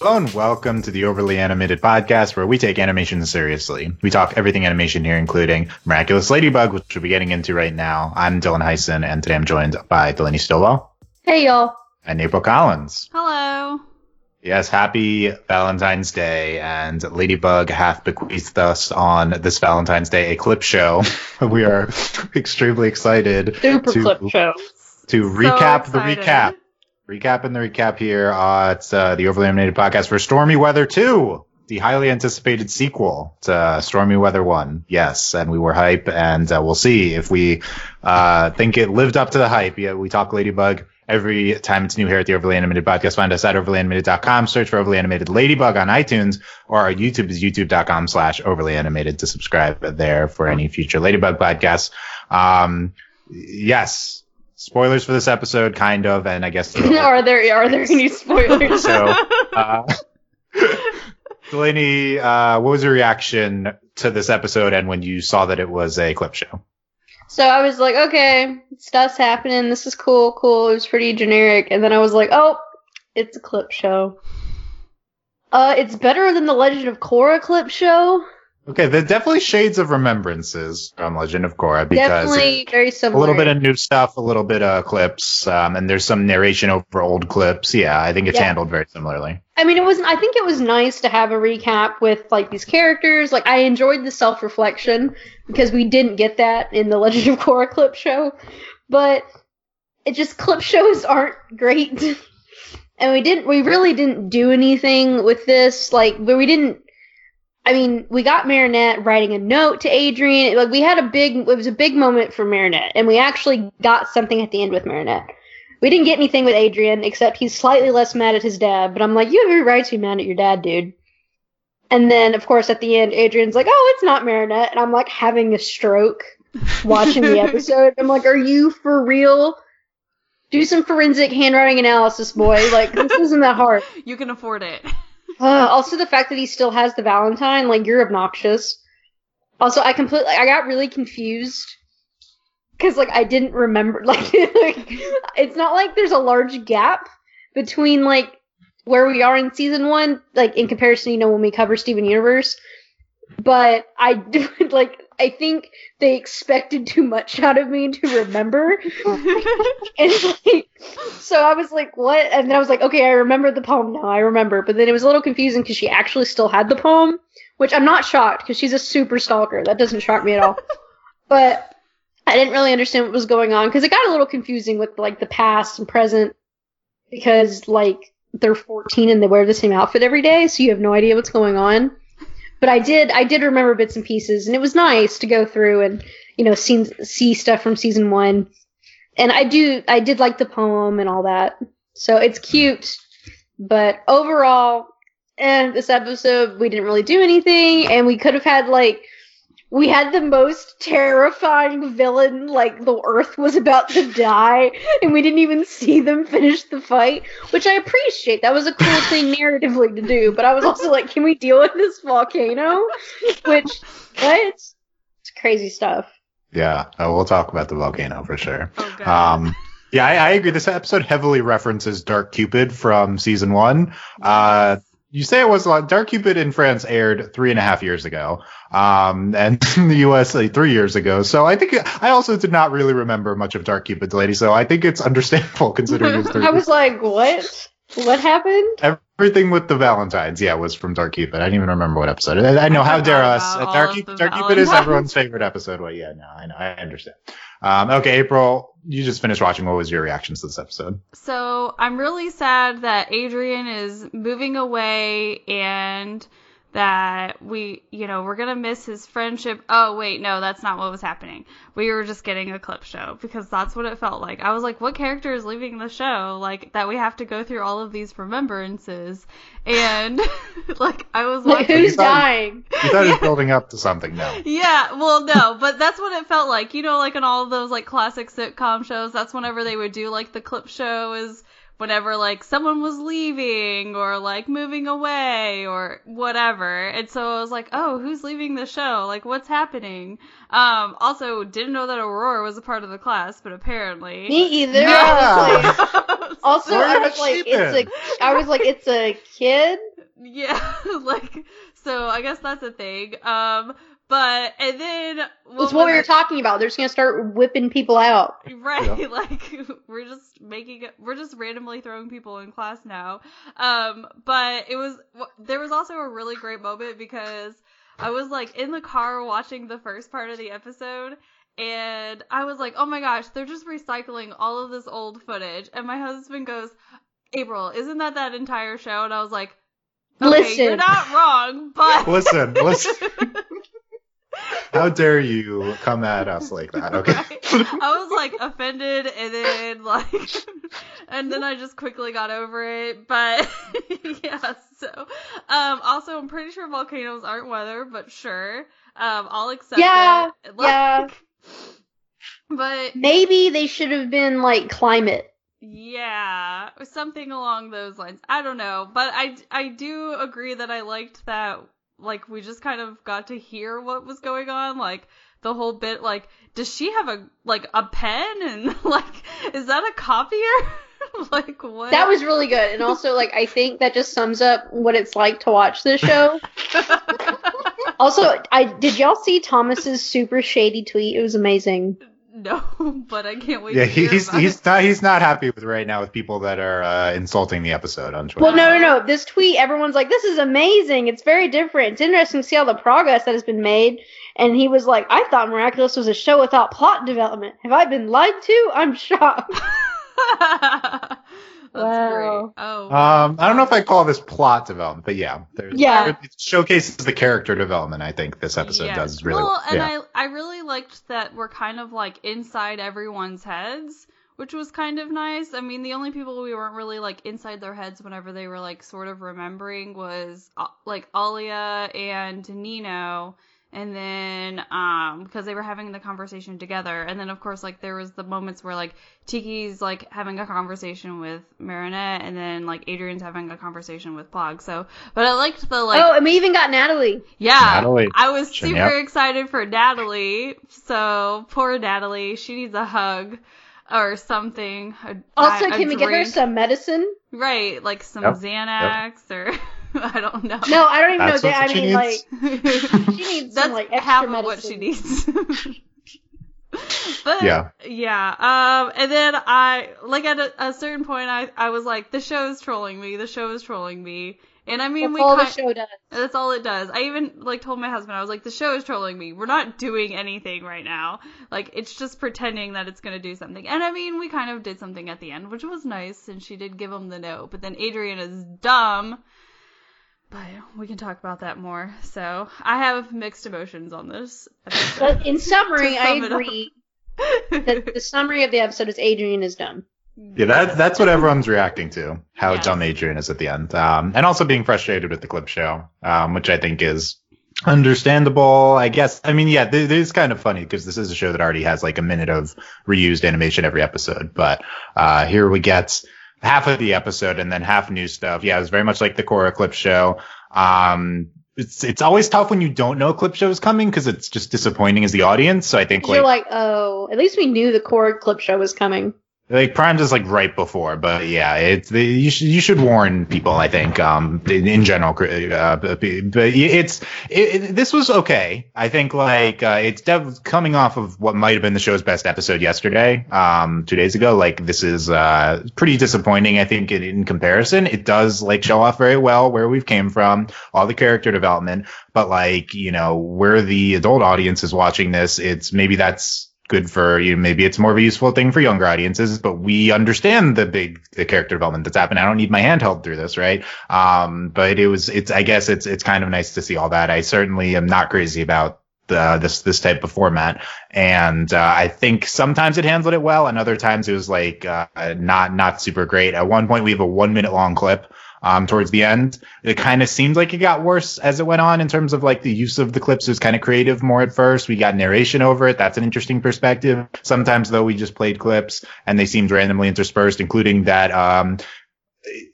Hello and welcome to the Overly Animated Podcast, where we take animation seriously. We talk everything animation here, including Miraculous Ladybug, which we'll be getting into right now. I'm Dylan Heisen, and today I'm joined by Delaney Stillwell Hey y'all. and April Collins. Hello. Yes, happy Valentine's Day, and Ladybug hath bequeathed us on this Valentine's Day a clip show. we are extremely excited Super to, clip show. to recap the recap. Recapping the recap here. Uh, it's uh, the Overly Animated Podcast for Stormy Weather 2, the highly anticipated sequel to uh, Stormy Weather 1. Yes, and we were hype, and uh, we'll see if we uh, think it lived up to the hype. Yeah, we talk Ladybug every time it's new here at the Overly Animated Podcast. Find us at overlyanimated.com. Search for Overly Animated Ladybug on iTunes, or our YouTube is youtube.com slash overly animated to subscribe there for any future Ladybug podcasts. Um, yes. Spoilers for this episode, kind of, and I guess are there are there any spoilers? so, uh, Delaney, uh, what was your reaction to this episode and when you saw that it was a clip show? so I was like, okay, stuff's happening. This is cool, cool. It was pretty generic, and then I was like, oh, it's a clip show. Uh, it's better than the Legend of Korra clip show. Okay, there's definitely shades of remembrances from Legend of Korra because Definitely very a little bit of new stuff, a little bit of clips, um, and there's some narration over old clips. Yeah, I think it's Yeah. handled very similarly. I mean, it was. I think it was nice to have a recap with like these characters. Like, I enjoyed the self reflection because we didn't get that in the Legend of Korra clip show. But it just clip shows aren't great, and we didn't. We really didn't do anything with this. Like, but we didn't. I mean, we got Marinette writing a note to Adrian. Like, we had a big. It was a big moment for Marinette, and we actually got something at the end with Marinette. We didn't get anything with Adrian, except he's slightly less mad at his dad. But I'm like, you have every right to be mad at your dad, dude. And then, of course, at the end, Adrian's like, oh, it's not Marinette. And I'm like having a stroke watching the episode. I'm like, are you for real? Do some forensic handwriting analysis, boy. Like, this isn't that hard. You can afford it. Uh, also, the fact that he still has the Valentine, like, you're obnoxious. Also, I completely, I got really confused. Because, like, I didn't remember, like, like, it's not like there's a large gap between, like, where we are in season one, like, in comparison, you know, when we cover Steven Universe. But I like, I think they expected too much out of me to remember. And like, so I was like, what? And then I was like, okay, I remember the poem now. I remember. But then it was a little confusing because she actually still had the poem, which I'm not shocked because she's a super stalker. That doesn't shock me at all. but I didn't really understand what was going on because it got a little confusing with like the past and present because like they're 14 and they wear the same outfit every day, so you have no idea what's going on. But I did, I did remember bits and pieces, and it was nice to go through and you know see see stuff from season one and I do I did like the poem and all that. So it's cute, but overall, and this episode we didn't really do anything, and we could have had like we had the most terrifying villain, like the Earth was about to die, and we didn't even see them finish the fight, which I appreciate. That was a cool thing narratively to do, but I was also like, can we deal with this volcano? Which what? It's crazy stuff. Yeah, uh, we'll talk about the volcano for sure. Oh. Um, yeah, I, I agree. This episode heavily references Dark Cupid from season one. Uh, you say it was a lot. Dark Cupid in France aired three and a half years ago, um, and in the U.S. like, three years ago. So I think I also did not really remember much of Dark Cupid, lady. So I think it's understandable considering it was three. I was like, what? What happened? Everything with the Valentines, yeah, was from Dark Cupid. I didn't even remember what episode. I, I know how dare us. Dark, Cupid, Dark Cupid is everyone's favorite episode. Well, yeah, no, I know, I understand. Um, okay, April, you just finished watching. What was your reaction to this episode? So I'm really sad that Adrian is moving away and that we, you know, we're gonna miss his friendship. Oh wait, no, that's not what was happening. We were just getting a clip show because that's what it felt like. I was like, what character is leaving the show? Like that we have to go through all of these remembrances, and like I was Like, watching. who's You thought- dying? You thought it was building up to something now. Yeah, well, no, but that's what it felt like. You know, like in all of those like classic sitcom shows, that's whenever they would do like the clip show is whenever like someone was leaving or like moving away or whatever. And so I was like, oh, who's leaving the show? Like, what's happening? Um, also didn't know that Aurora was a part of the class, but apparently. Me either. Yeah. Like- also, Where I was like, she it's been? a. I was like, it's a kid. Yeah, like so. I guess that's a thing. Um, but and then It's what we were talking about. They're just gonna start whipping people out. Right, like we're just making it, we're just randomly throwing people in class now. Um, but it was there was also a really great moment because I was like in the car watching the first part of the episode and I was like, "Oh my gosh, they're just recycling all of this old footage." And my husband goes, "April, isn't that that entire show?" And I was like, "Okay, Listen. you're not wrong, but Listen, listen. How dare you come at us like that? Okay. I was like offended and then like and then I just quickly got over it. But yeah, so um also I'm pretty sure volcanoes aren't weather, but sure. Um I'll accept Yeah, it. yeah. Like, But Maybe they should have been like climate. yeah, something along those lines. I don't know, but I I do agree that I liked that like we just kind of got to hear what was going on like the whole bit like does she have a like a pen and like is that a copier like what That was really good. And also like I think that just sums up what it's like to watch this show. Also, I did y'all see Thomas's super shady tweet? It was amazing. no but i can't wait Yeah, to hear he's about he's it. not he's not happy with right now with people that are uh, insulting the episode on Twitter. Well, no, no, no. This tweet, everyone's like, "This is amazing. It's very different. It's interesting to see all the progress that has been made." And he was like, "I thought Miraculous was a show without plot development. Have I been lied to? I'm shocked." That's Wow. great. Oh. Um, I don't know if I call this plot development, but yeah, there's, Yeah. it showcases the character development. I think this episode Yeah. does really well. And yeah. I I really liked that we're kind of like inside everyone's heads, which was kind of nice. I mean, the only people we weren't really like inside their heads whenever they were like sort of remembering was uh, like Alia and Nino. And then, um, because they were having the conversation together, and then of course, like there was the moments where like Tiki's like having a conversation with Marinette, and then like Adrian's having a conversation with Plagg. So, but I liked the like oh, and we even got Natalie. yeah, Natalie. I was Sure, super yep. excited for Natalie. So poor Natalie, she needs a hug or something. a- Also, a can we get her some medicine? right, like some Yep, Xanax or I don't know. No, I don't even That's know. what I mean, needs. like, she needs That's some like extra half medicine. of what she needs. but Yeah. yeah. Um, and then I like at a, a certain point, I I was like, the show is trolling me. The show is trolling me. And I mean, That's we all the show does. that's all it does. I even like told my husband I was like the show is trolling me. We're not doing anything right now. Like it's just pretending that it's going to do something. And I mean, we kind of did something at the end, which was nice and she did give him the note. But then Adrian is dumb. But we can talk about that more. So, I have mixed emotions on this. episode. But in summary, To I sum it up. agree that the summary of the episode is Adrian is dumb. Yeah, that's that's what everyone's reacting to. How Yes. dumb Adrian is at the end, um, and also being frustrated with the clip show, um, which I think is understandable. I guess. I mean, yeah, th- it is kind of funny because this is a show that already has like a minute of reused animation every episode, but uh, here we get half of the episode and then half new stuff. Yeah, it's very much like the Korra clip show. Um, it's it's always tough when you don't know a clip show is coming because it's just disappointing as the audience. So I think You're like like, oh, at least we knew the Korra clip show was coming. Like Prime's is like right before, but yeah, it's you should you should warn people. I think um in, in general, uh, but but it's it, it, this was okay. I think like uh, it's dev- coming off of what might have been the show's best episode yesterday, um two days ago. Like this is uh pretty disappointing. I think in, in comparison, it does like show off very well where we've came from, all the character development, but like you know where the adult audience is watching this, it's maybe that's good for you. Maybe it's more of a useful thing for younger audiences, but we understand the big the character development that's happened. I don't need my hand held through this, right? Um, but it was it's I guess it's it's kind of nice to see all that. I certainly am not crazy about the, this this type of format, and uh, I think sometimes it handled it well, and other times it was like uh, not not super great. At one point, we have a one minute long clip um, towards the end. It kind of seemed like it got worse as it went on in terms of like the use of the clips was kind of creative more at first. We got narration over it. That's an interesting perspective. Sometimes though, we just played clips and they seemed randomly interspersed, including that, um,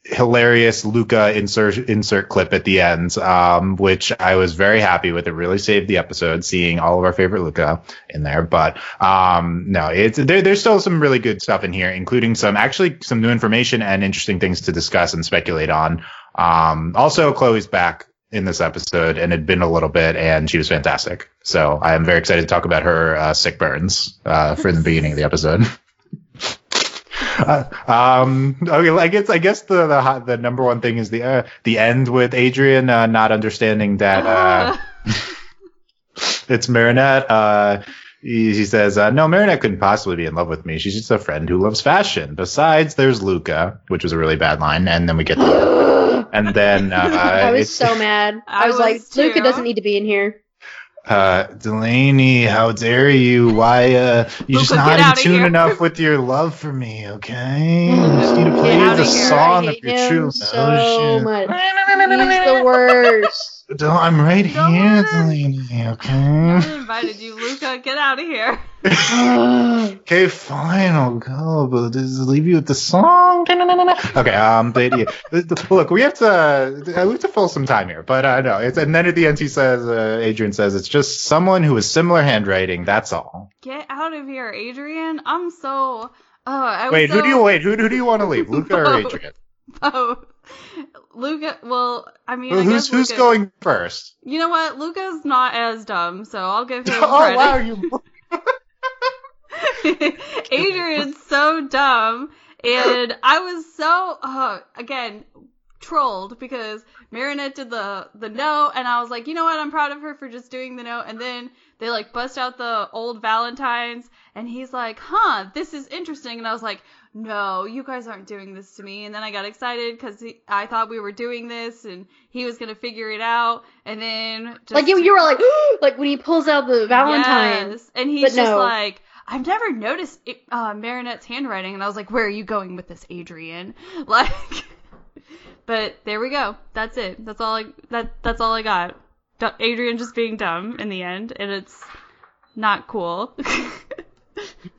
hilarious Luca insert insert clip at the end, um, which I was very happy with. It really saved the episode, seeing all of our favorite Luca in there. But um, no, it's there, there's still some really good stuff in here, including some actually some new information and interesting things to discuss and speculate on. Um, also, Chloe's back in this episode and had been a little bit, and she was fantastic. So I am very excited to talk about her uh, sick burns uh, for the beginning of the episode. Uh, um, okay, I guess I guess the the, the number one thing is the uh, the end with Adrian uh, not understanding that uh, it's Marinette. Uh, he, he says, uh, "No, Marinette couldn't possibly be in love with me. She's just a friend who loves fashion. Besides, there's Luca, which was a really bad line, and then we get the, and then uh, I was so mad. I, I was, was like, Luca doesn't need to be in here. Uh, Delaney, how dare you? Why, uh, you just Luca, not get in tune here. enough with your love for me, okay? You just need to play the song of your him true so emotion. much. He's the worst. Don't, I'm right Don't here, wanna- Delaney, I okay? invited you, Luca. Get out of here. okay, fine, I'll go, but just leave you with the song. Okay, um, but yeah, look, we have to, uh, we have to fill some time here, but uh, know it's, and then at the end he says, uh, Adrian says, it's just someone who has similar handwriting, that's all. Get out of here, Adrian. I'm so. Oh, I was Wait, so... who do you wait? Who, who do you want to leave, Luca or Adrian? Oh, Luca. Well, I mean, Well, I who's who's Luca- going first? You know what? Luca's not as dumb, so I'll give him Oh credit. wow, you Adrian's so dumb, and I was so uh, again trolled because Marinette did the the no, and I was like, you know what? I'm proud of her for just doing the no, and then they like bust out the old Valentines, and he's like, huh, this is interesting, and I was like. No, you guys aren't doing this to me. And then I got excited because I thought we were doing this, and he was gonna figure it out. And then just, Like you, you were like, like when he pulls out the Valentine. Yes. And he's just no. like, I've never noticed it, uh, Marinette's handwriting, and I was like, where are you going with this, Adrian? Like, but there we go. That's it. That's all I that that's all I got. Adrian just being dumb in the end, and it's not cool.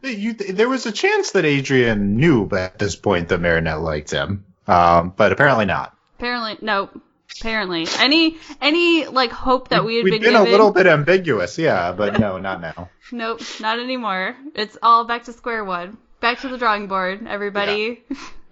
You, there was a chance that Adrian knew at this point that Marinette liked him, um, but apparently not. apparently, nope. Apparently, any any like hope that we had We'd been, been given, a little bit ambiguous, yeah, but no, not now. nope, not anymore. It's all back to square one. Back to the drawing board, everybody. Yeah,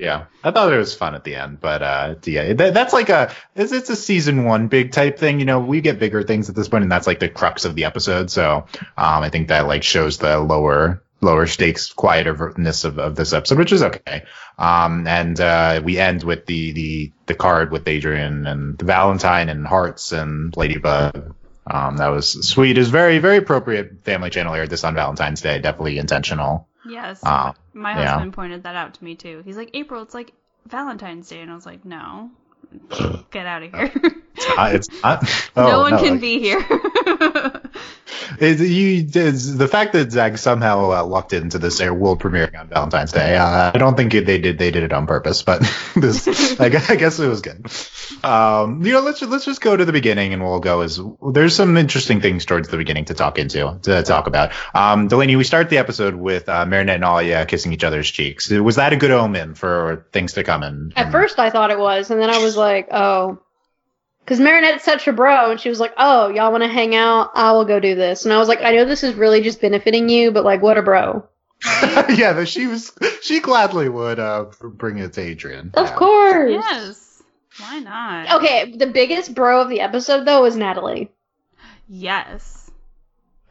I thought it was fun at the end, but uh, yeah, that, that's like a it's, it's a season one big type thing. You know, we get bigger things at this point, and that's like the crux of the episode. So um, I think that like shows the lower lower stakes, quieterness of, of this episode, which is okay. Um, and uh, we end with the the the card with Adrian and the Valentine and hearts and Ladybug. Um, that was sweet. Was very very appropriate. Family Channel aired this on Valentine's Day. Definitely intentional. Yes. Um, My yeah. husband pointed that out to me too. He's like, April, it's like Valentine's Day. And I was like, no. Get out of here. Uh, it's not. Oh, no one can like- be here. It, you, the fact that Zag somehow uh, lucked into this air world premiering on Valentine's Day, uh, I don't think they did they did it on purpose, but this, I, guess, I guess it was good. Um, you know, let's let's just go to the beginning and we'll go as there's some interesting things towards the beginning to talk into to talk about. Um, Delaney, we start the episode with uh, Marinette and Alia kissing each other's cheeks. Was that a good omen for things to come? In, At first, I thought it was, and then I was like, oh. Because Marinette's such a bro, and she was like, oh, y'all want to hang out? I will go do this. And I was like, I know this is really just benefiting you, but like, what a bro. yeah, that she was she gladly would uh, bring it to Adrian. Of Yeah. course. yes. Why not? Okay, the biggest bro of the episode, though, was Natalie. Yes.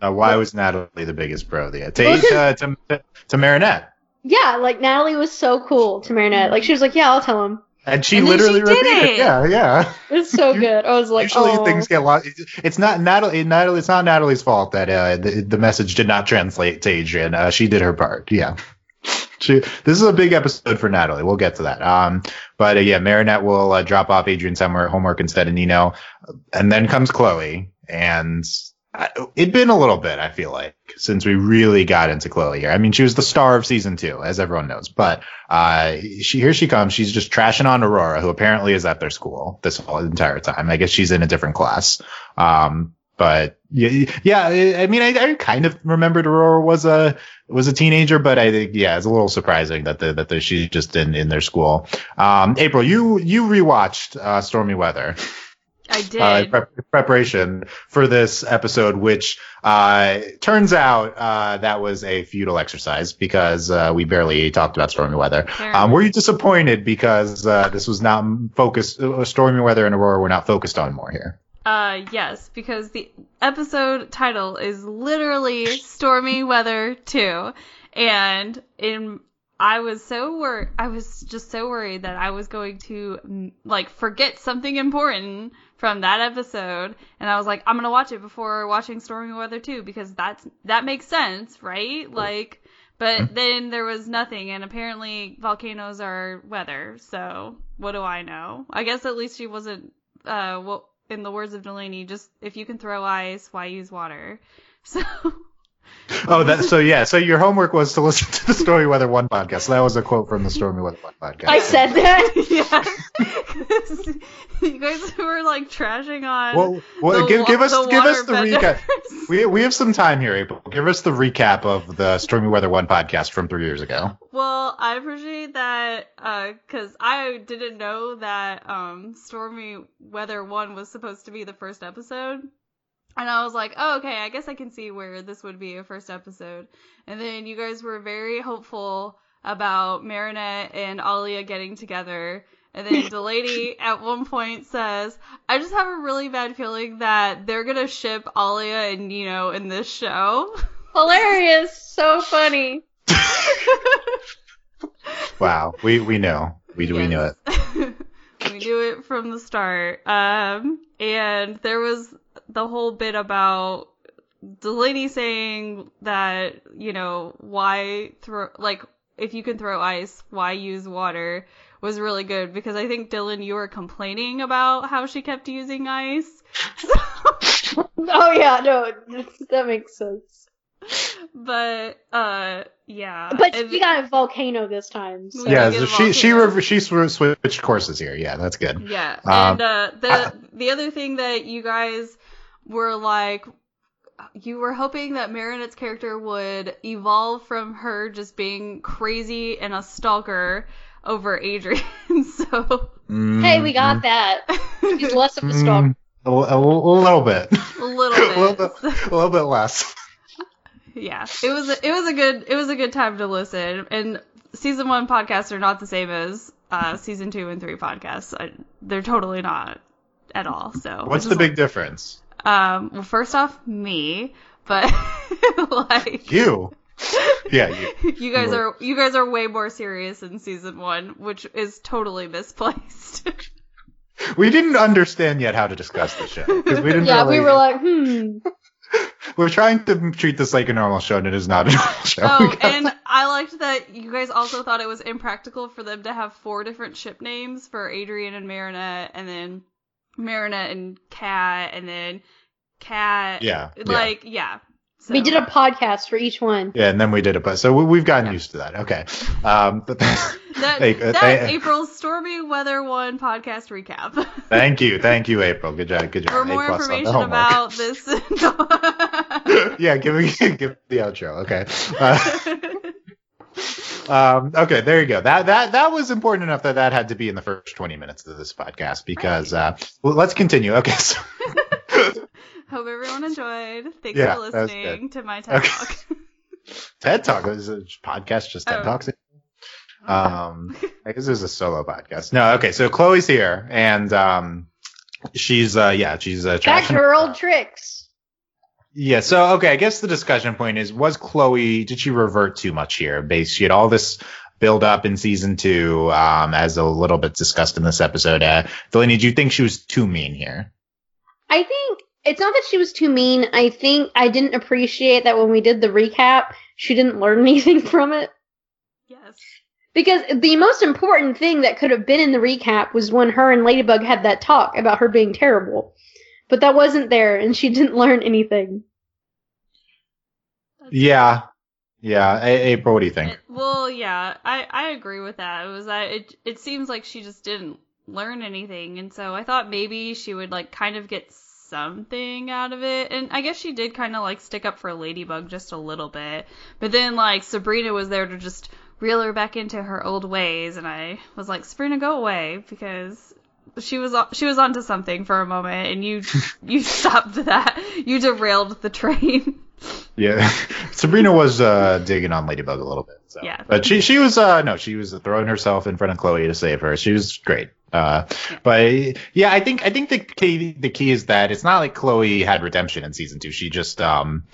Uh, why was Natalie the biggest bro there? To, Well, 'cause- uh, to, to, to Marinette. Yeah, like, Natalie was so cool to Marinette. Like, she was like, yeah, I'll tell him. And she And literally she repeated it. Yeah, yeah. It's so good. I was like, Usually oh. things get lost. It's not Natalie. Natalie. It's not Natalie's fault that uh, the, the message did not translate to Adrian. Uh, she did her part. Yeah. She, this is a big episode for Natalie. We'll get to that. Um, but uh, yeah, Marinette will uh, drop off Adrian's homework, homework instead of Nino, and then comes Chloe, and it'd been a little bit. I feel like since we really got into Chloe here. I mean, she was the star of season two, as everyone knows. But uh, she here she comes. She's just trashing on Aurora, who apparently is at their school this whole entire time. I guess she's in a different class. Um, but yeah, yeah. I mean, I, I kind of remembered Aurora was a was a teenager, but I think yeah, it's a little surprising that the, that the, she's just in in their school. Um, April, you you rewatched uh, Stormy Weather. I did. uh, prep- preparation for this episode, which uh, turns out uh, that was a futile exercise because uh, we barely talked about stormy weather. Um, were you disappointed because uh, this was not focused? Uh, stormy weather and Aurora were not focused on more here. Uh, yes, because the episode title is literally Stormy Weather 2. And in, I was so worried, I was just so worried that I was going to, like, forget something important from that episode. And I was like, I'm gonna watch it before watching Stormy Weather 2 because that's, that makes sense, right? Like, but then there was nothing, and apparently volcanoes are weather, so what do I know? I guess at least she wasn't, uh, well, in the words of Delaney, just if you can throw ice, why use water? So Oh, that so yeah. So your homework was to listen to the Stormy Weather One podcast. So that was a quote from the Stormy Weather One podcast. I said that. yeah. you guys were like trashing on. Well, well the give, give us the give us water the recap. We we have some time here, April. Give us the recap of the Stormy Weather One podcast from three years ago. Well, I appreciate that because I didn't know that um, Stormy Weather 1 was supposed to be the first episode. And I was like, oh, okay, I guess I can see where this would be a first episode. And then you guys were very hopeful about Marinette and Alia getting together. And then Delaney at one point says, I just have a really bad feeling that they're going to ship Alia and, you know, in this show. Hilarious. So funny. Wow, we we know we we knew it. it. we knew it from the start. Um, and there was the whole bit about Delaney saying that you know why throw like if you can throw ice, why use water was really good because I think Dylan, you were complaining about how she kept using ice. So, Oh yeah, no, that makes sense. but uh, yeah. But And- we got a volcano this time. So. Yeah, so she she re- she switched courses here. Yeah, that's good. Yeah, Um, and uh, the I- the other thing that you guys were like, you were hoping that Marinette's character would evolve from her just being crazy and a stalker over Adrian. so Hey, we got that. He's less of a stalker. Mm, a, a, a little bit, a little a little bit. bit, a little bit less. yeah, it was a, it was a good it was a good time to listen. And season one podcasts are not the same as uh, season two and three podcasts. I, they're totally not at all. So What's the just big difference? Um, well, first off, me, but like You, yeah, you. you guys You are you guys are way more serious in season one, which is totally misplaced. We didn't understand yet how to discuss the show because we didn't. Yeah, really, we were like, hmm. we're trying to treat this like a normal show, and it is not a normal show. oh, We and I liked that you guys also thought it was impractical for them to have four different ship names for Adrian and Marinette, and then Marinette and Cat, and then Cat. yeah, yeah. like yeah. So, We did a podcast for each one. Yeah, and then we did it, but so we, we've gotten used to that. Okay, um, but that, Like, that they- April's Stormy Weather One podcast recap. thank you, thank you, April. Good job, good job. For A more plus information about this. yeah, give me give the outro. Okay. Uh, um, okay, there you go. That that that was important enough that that had to be in the first twenty minutes of this podcast because uh, well, let's continue. Okay, so Hope everyone enjoyed. Thanks Yeah, for listening to my TED Okay. Talk. TED Talk is a podcast just TED Oh. Talks. Um, I guess it's a solo podcast. No, okay. So Chloe's here, and um, she's uh, yeah, she's uh, Back to her old tricks. Yeah. So okay, I guess the discussion point is: was Chloe did she revert too much here? Based, she had all this build up in season two, um, as a little bit discussed in this episode. Uh, Delaney, do you think she was too mean here? I think it's not that she was too mean. I think I didn't appreciate that when we did the recap, she didn't learn anything from it. yes. Because the most important thing that could have been in the recap was when her and Ladybug had that talk about her being terrible. But that wasn't there, and she didn't learn anything. Yeah. Yeah. A- April, what do you think? It- well, yeah, I, I agree with that. It was that it it seems like she just didn't learn anything, and so I thought maybe she would like kind of get something out of it. And I guess she did kind of like stick up for Ladybug just a little bit. But then like Sabrina was there to just reel her back into her old ways, and I was like, Sabrina, go away because she was she was onto something for a moment, and you you stopped that. You derailed the train. Yeah, Sabrina was uh, digging on Ladybug a little bit. So. Yeah. but she she was uh, no, she was throwing herself in front of Chloe to save her. She was great. Uh, but yeah, I think I think the key the key is that it's not like Chloe had redemption in season two. She just um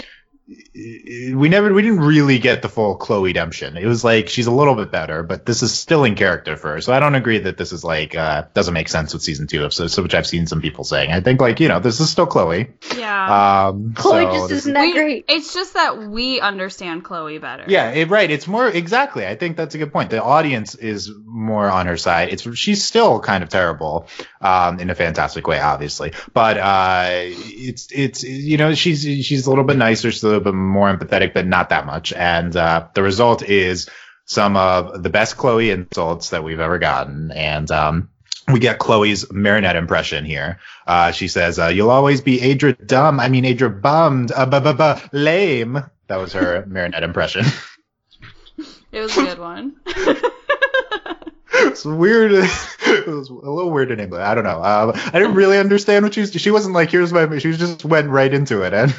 we never we didn't really get the full Chloe redemption. It was like she's a little bit better, but this is still in character for her. So I don't agree that this is like uh doesn't make sense with season two of so, so which I've seen some people saying. I think like, you know, this is still Chloe. Yeah. Um Chloe so just isn't that We- great. It's just that we understand Chloe better. Yeah, it, right. It's more exactly. I think that's a good point. The audience is more on her side. It's she's still kind of terrible, um, in a fantastic way, obviously. But uh, it's it's you know she's she's a little bit nicer, she's a little bit more empathetic, but not that much. And uh, the result is some of the best Chloe insults that we've ever gotten, and um. We get Chloe's Marinette impression here. Uh, she says, uh, "You'll always be Adra dumb. I mean Adra bummed. Uh, bu- bu- bu- lame." That was her Marinette impression. It was a good one. it's weird. it was a little weird in English. I don't know. Um, I didn't really understand what she was. She wasn't like, "Here's my." She just went right into it, and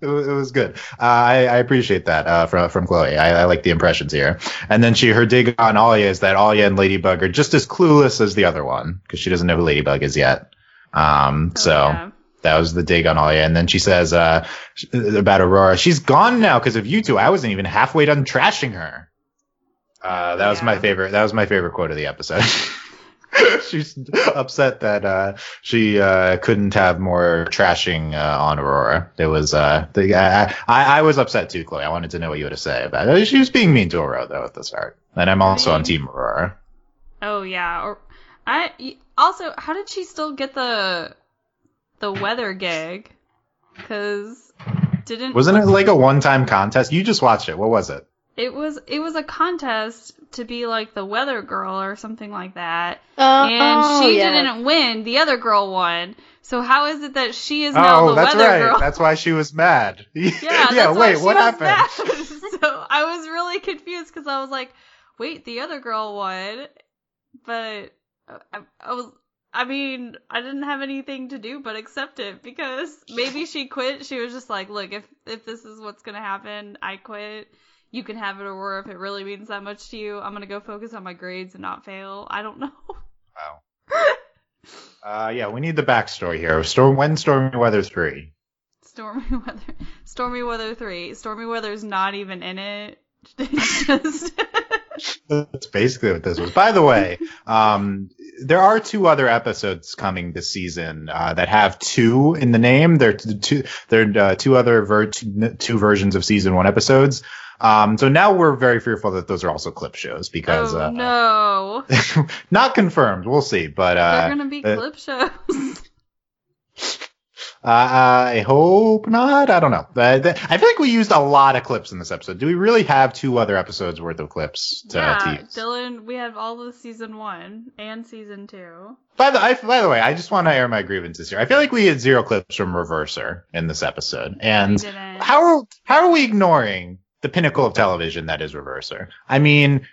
it, was, it was good. Uh, I, I appreciate that uh, from from Chloe. I, I like the impressions here. And then she her dig on Alia is that Alia and Ladybug are just as clueless as the other one because she doesn't know who Ladybug is yet. Um, so. Oh, yeah. That was the dig on Alia. And then she says uh, about Aurora, she's gone now because of you two. I wasn't even halfway done trashing her. Uh, that was my favorite. That was my favorite quote of the episode. she's upset that uh, she uh, couldn't have more trashing uh, on Aurora. It was uh, the, I, I, I was upset too, Chloe. I wanted to know what you had to say about it. She was being mean to Aurora though at the start, and I'm also on? Team Aurora. Oh yeah. Or I also how did she still get the the weather gig? Cause didn't Wasn't it like a one-time contest? You just watched it. What was it? it was it was a contest to be like the weather girl or something like that, Uh, and oh, she yeah. didn't win. The other girl won. So how is it that she is now Oh, the that's weather right. girl? That's right. That's why she was mad. Yeah, yeah. that's why Wait, she what was happened? mad. so I was really confused because I was like, wait, the other girl won, but uh, I, I was. I mean, I didn't have anything to do but accept it because maybe she quit. She was just like, look, if if this is what's gonna happen, I quit. You can have it, or if it really means that much to you, I'm gonna go focus on my grades and not fail. I don't know. Wow. Uh, yeah, we need the backstory here. Storm when Stormy Weather three. Stormy weather, stormy weather three. Stormy weather's not even in it. It's just. That's basically what this was. By the way, um, there are two other episodes coming this season uh, that have two in the name. They're two. They're uh, two other ver- two, two versions of season one episodes. Um, so now we're very fearful that those are also clip shows because oh uh, no. not confirmed. We'll see, but They're uh, gonna be uh, clip shows. Uh, I hope not. I don't know. Uh, th- I feel like we used a lot of clips in this episode. Do we really have two other episodes worth of clips to, to yeah, use? Dylan, we have all of season one and season two. By the I, by the way, I just want to air my grievances here. I feel like we had zero clips from Reverser in this episode, We and didn't. how are how are we ignoring the pinnacle of television that is Reverser? I mean,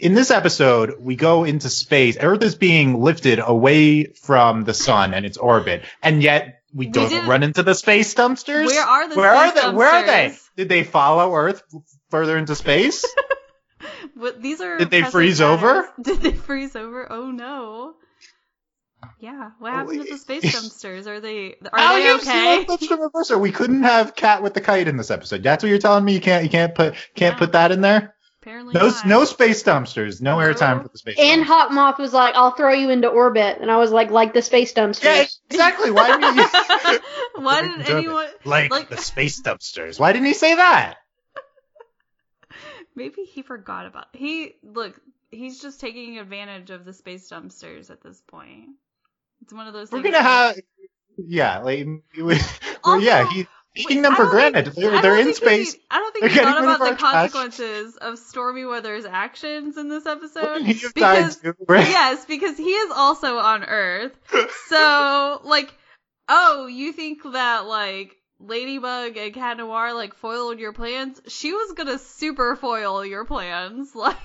in this episode, we go into space. Earth is being lifted away from the sun and its orbit, and yet we We don't run into the space dumpsters. Where are the Where are they? Where are they? Did they follow Earth further into space? What, these are. Did they freeze matters. over? Did they freeze over? Oh no. Yeah, what oh, happened to the space dumpsters? Are they are How they you okay? see clips from Reverser? We couldn't have Cat with the kite in this episode. That's what you're telling me. You can't. You can't put. Can't Yeah. put that in there. Apparently No. not. No space dumpsters. No No. airtime for the space. And dumpsters. Hawk Moth was like, "I'll throw you into orbit," and I was like, "Like the space dumpsters." Yeah, exactly. Why didn't you? Why did anyone? like, like- the space dumpsters? Why didn't he say that? Maybe he forgot about. He look. He's just taking advantage of the space dumpsters at this point. It's one of those. We're things gonna have. Yeah, like. Also, yeah, he's taking them for don't think- granted. They're, they're in space. He, I don't think he thought about the trash. consequences of Stormy Weather's actions in this episode. He have died because too, right? yes, because he is also on Earth. So like oh, you think that like Ladybug and Cat Noir like foiled your plans? She was gonna super foil your plans. Like,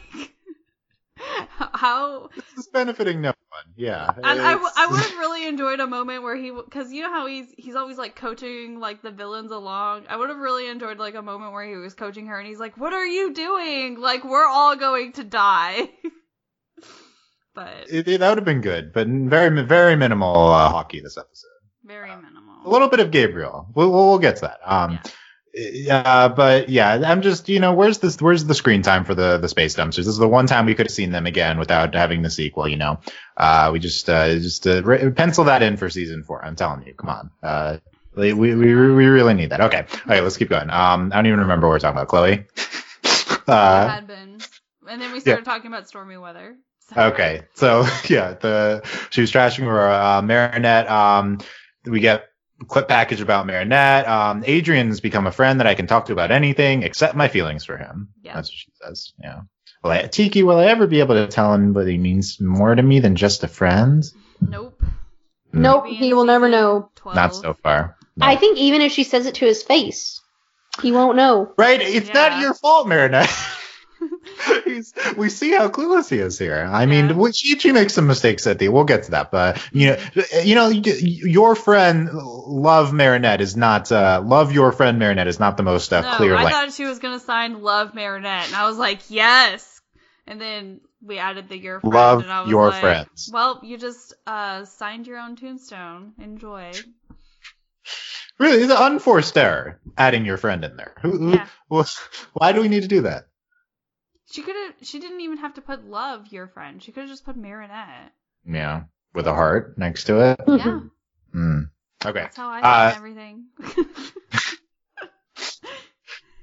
how? This is benefiting no one. Yeah. And I, I would have really enjoyed a moment where he, because you know how he's he's always like coaching like the villains along. I would have really enjoyed like a moment where he was coaching her and he's like, "What are you doing? Like we're all going to die." but It, it- that would have been good, but very very minimal uh, hockey this episode. very minimal. A little bit of Gabriel. We'll, we'll, we'll get to that. Um, yeah. But yeah, I'm just you know where's this where's the screen time for the the space dumpsters? This is the one time we could have seen them again without having the sequel. You know, uh, we just uh, just uh, re- pencil that in for season four. I'm telling you, come on. Uh, we, we we really need that. Okay, okay, let's keep going. Um, I don't even remember what we're talking about. Chloe. Uh, had been, and then we started talking about stormy weather. So- Okay, so yeah, the she was trashing her uh, Marinette. Um, we get a clip package about Marinette. Um, Adrian's become a friend that I can talk to about anything except my feelings for him. Yeah. That's what she says. Yeah. Will I, Tiki, will I ever be able to tell him that he means more to me than just a friend? Nope. Nope, Maybe he will never know. 12. Not so far. No. I think even if she says it to his face, he won't know. Right? It's Yeah. not your fault, Marinette. He's, we see how clueless he is here. I mean, Yeah. we- she, she makes some mistakes at the. We'll get to that, but you know, you know, your friend love Marinette is not uh, love your friend Marinette is not the most uh, no, clear. I thought she was gonna sign Love Marinette, and I was like, yes. And then we added the your friend, Love and I was your like, friends. Well, you just uh, signed your own tombstone. Enjoy. Really, it's an unforced error adding your friend in there. Who, who, Yeah. why do we need to do that? She could have. She didn't even have to put Love your friend. She could have just put Marinette. Yeah, with a heart next to it. Yeah, Hmm. Okay. that's how I Uh, everything.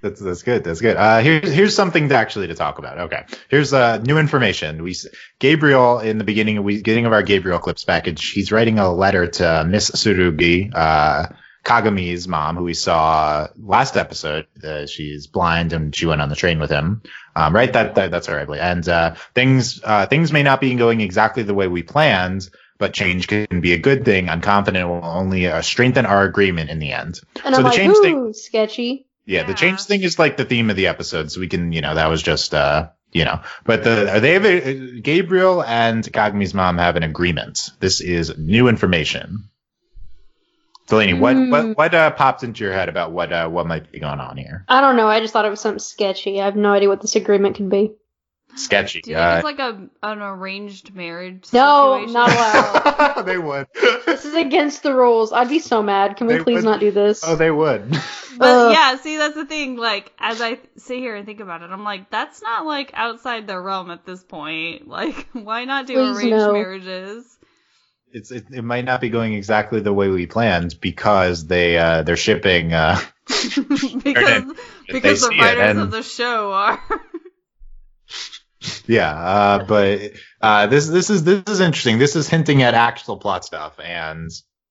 That's that's good. That's good. Uh, here's here's something to actually to talk about. Okay, here's uh new information. We Gabriel in the beginning we beginning of our Gabriel clips package. He's writing a letter to Miss Tsurugi, uh, Kagami's mom, who we saw last episode. Uh, she's blind and she went on the train with him. Um, right. That, that that's her, I believe. And uh, things uh, things may not be going exactly the way we planned. But change can be a good thing. I'm confident it will only uh, strengthen our agreement in the end. And So I'm the like, change thing- sketchy. Yeah, the change thing is like the theme of the episode, so we can, you know, that was just, uh, you know, but the they have a, Gabriel and Kagami's mom have an agreement. This is new information. Delaney, what Hmm. what what uh, popped into your head about what uh, what might be going on here? I don't know. I just thought it was something sketchy. I have no idea what this agreement could be. Sketchy. Do you think Uh, it's like a an arranged marriage? No, situation? not allowed. they would. This is against the rules. I'd be so mad. Can we They please would- not do this? oh, they would. But Ugh. yeah, see, that's the thing. Like, as I sit here and think about it, I'm like, that's not like outside their realm at this point. Like, why not do Please arranged no. marriages? It's it, it might not be going exactly the way we planned because they uh, they're shipping. Uh, because They because the writers and- of the show are. Yeah, uh, but uh, this this is this is interesting. This is hinting at actual plot stuff, and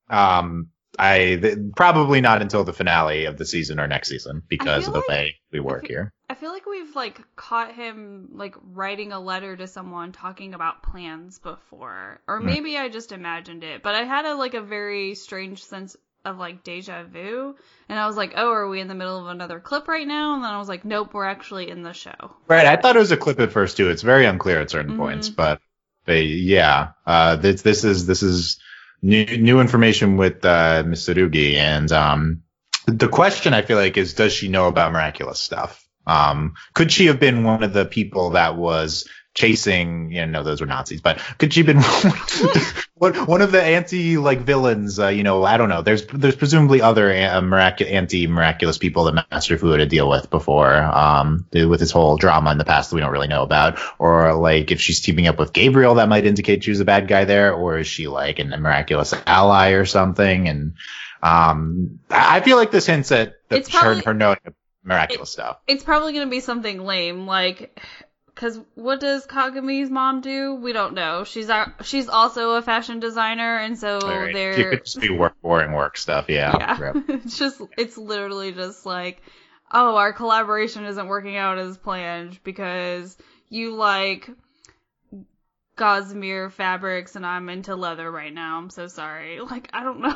um, I th- probably not until the finale of the season or next season because of the like- way we work feel- here. I feel like we've like caught him like writing a letter to someone talking about plans before, or maybe I just imagined it. But I had a like a very strange sense of like deja vu, and I was like, oh, are we in the middle of another clip right now? And then I was like, nope, we're actually in the show. Right, I thought it was a clip at first too. It's very unclear at certain Mhm. points, but they, yeah, uh, this this is this is new new information with uh, Miss and um, the question I feel like is, does she know about miraculous stuff? Um, could she have been one of the people that was chasing? You know, those were Nazis, but could she have been one, one of the anti like villains? Uh, you know, I don't know. There's there's presumably other uh, anti miraculous people that Master Fu had to deal with before, um, with his whole drama in the past that we don't really know about, or like if she's teaming up with Gabriel, that might indicate she was a bad guy there, or is she like an, a miraculous ally or something? And um, I feel like this hints at the, It's her, probably- her knowing miraculous stuff. It's probably gonna be something lame, like, cause what does Kagami's mom do? We don't know. She's our, she's also a fashion designer, and so Right. they're It could just be work, boring work stuff. Yeah. yeah. It's just it's literally just like, oh, our collaboration isn't working out as planned because you like gossamer fabrics and I'm into leather right now. I'm so sorry. Like I don't know.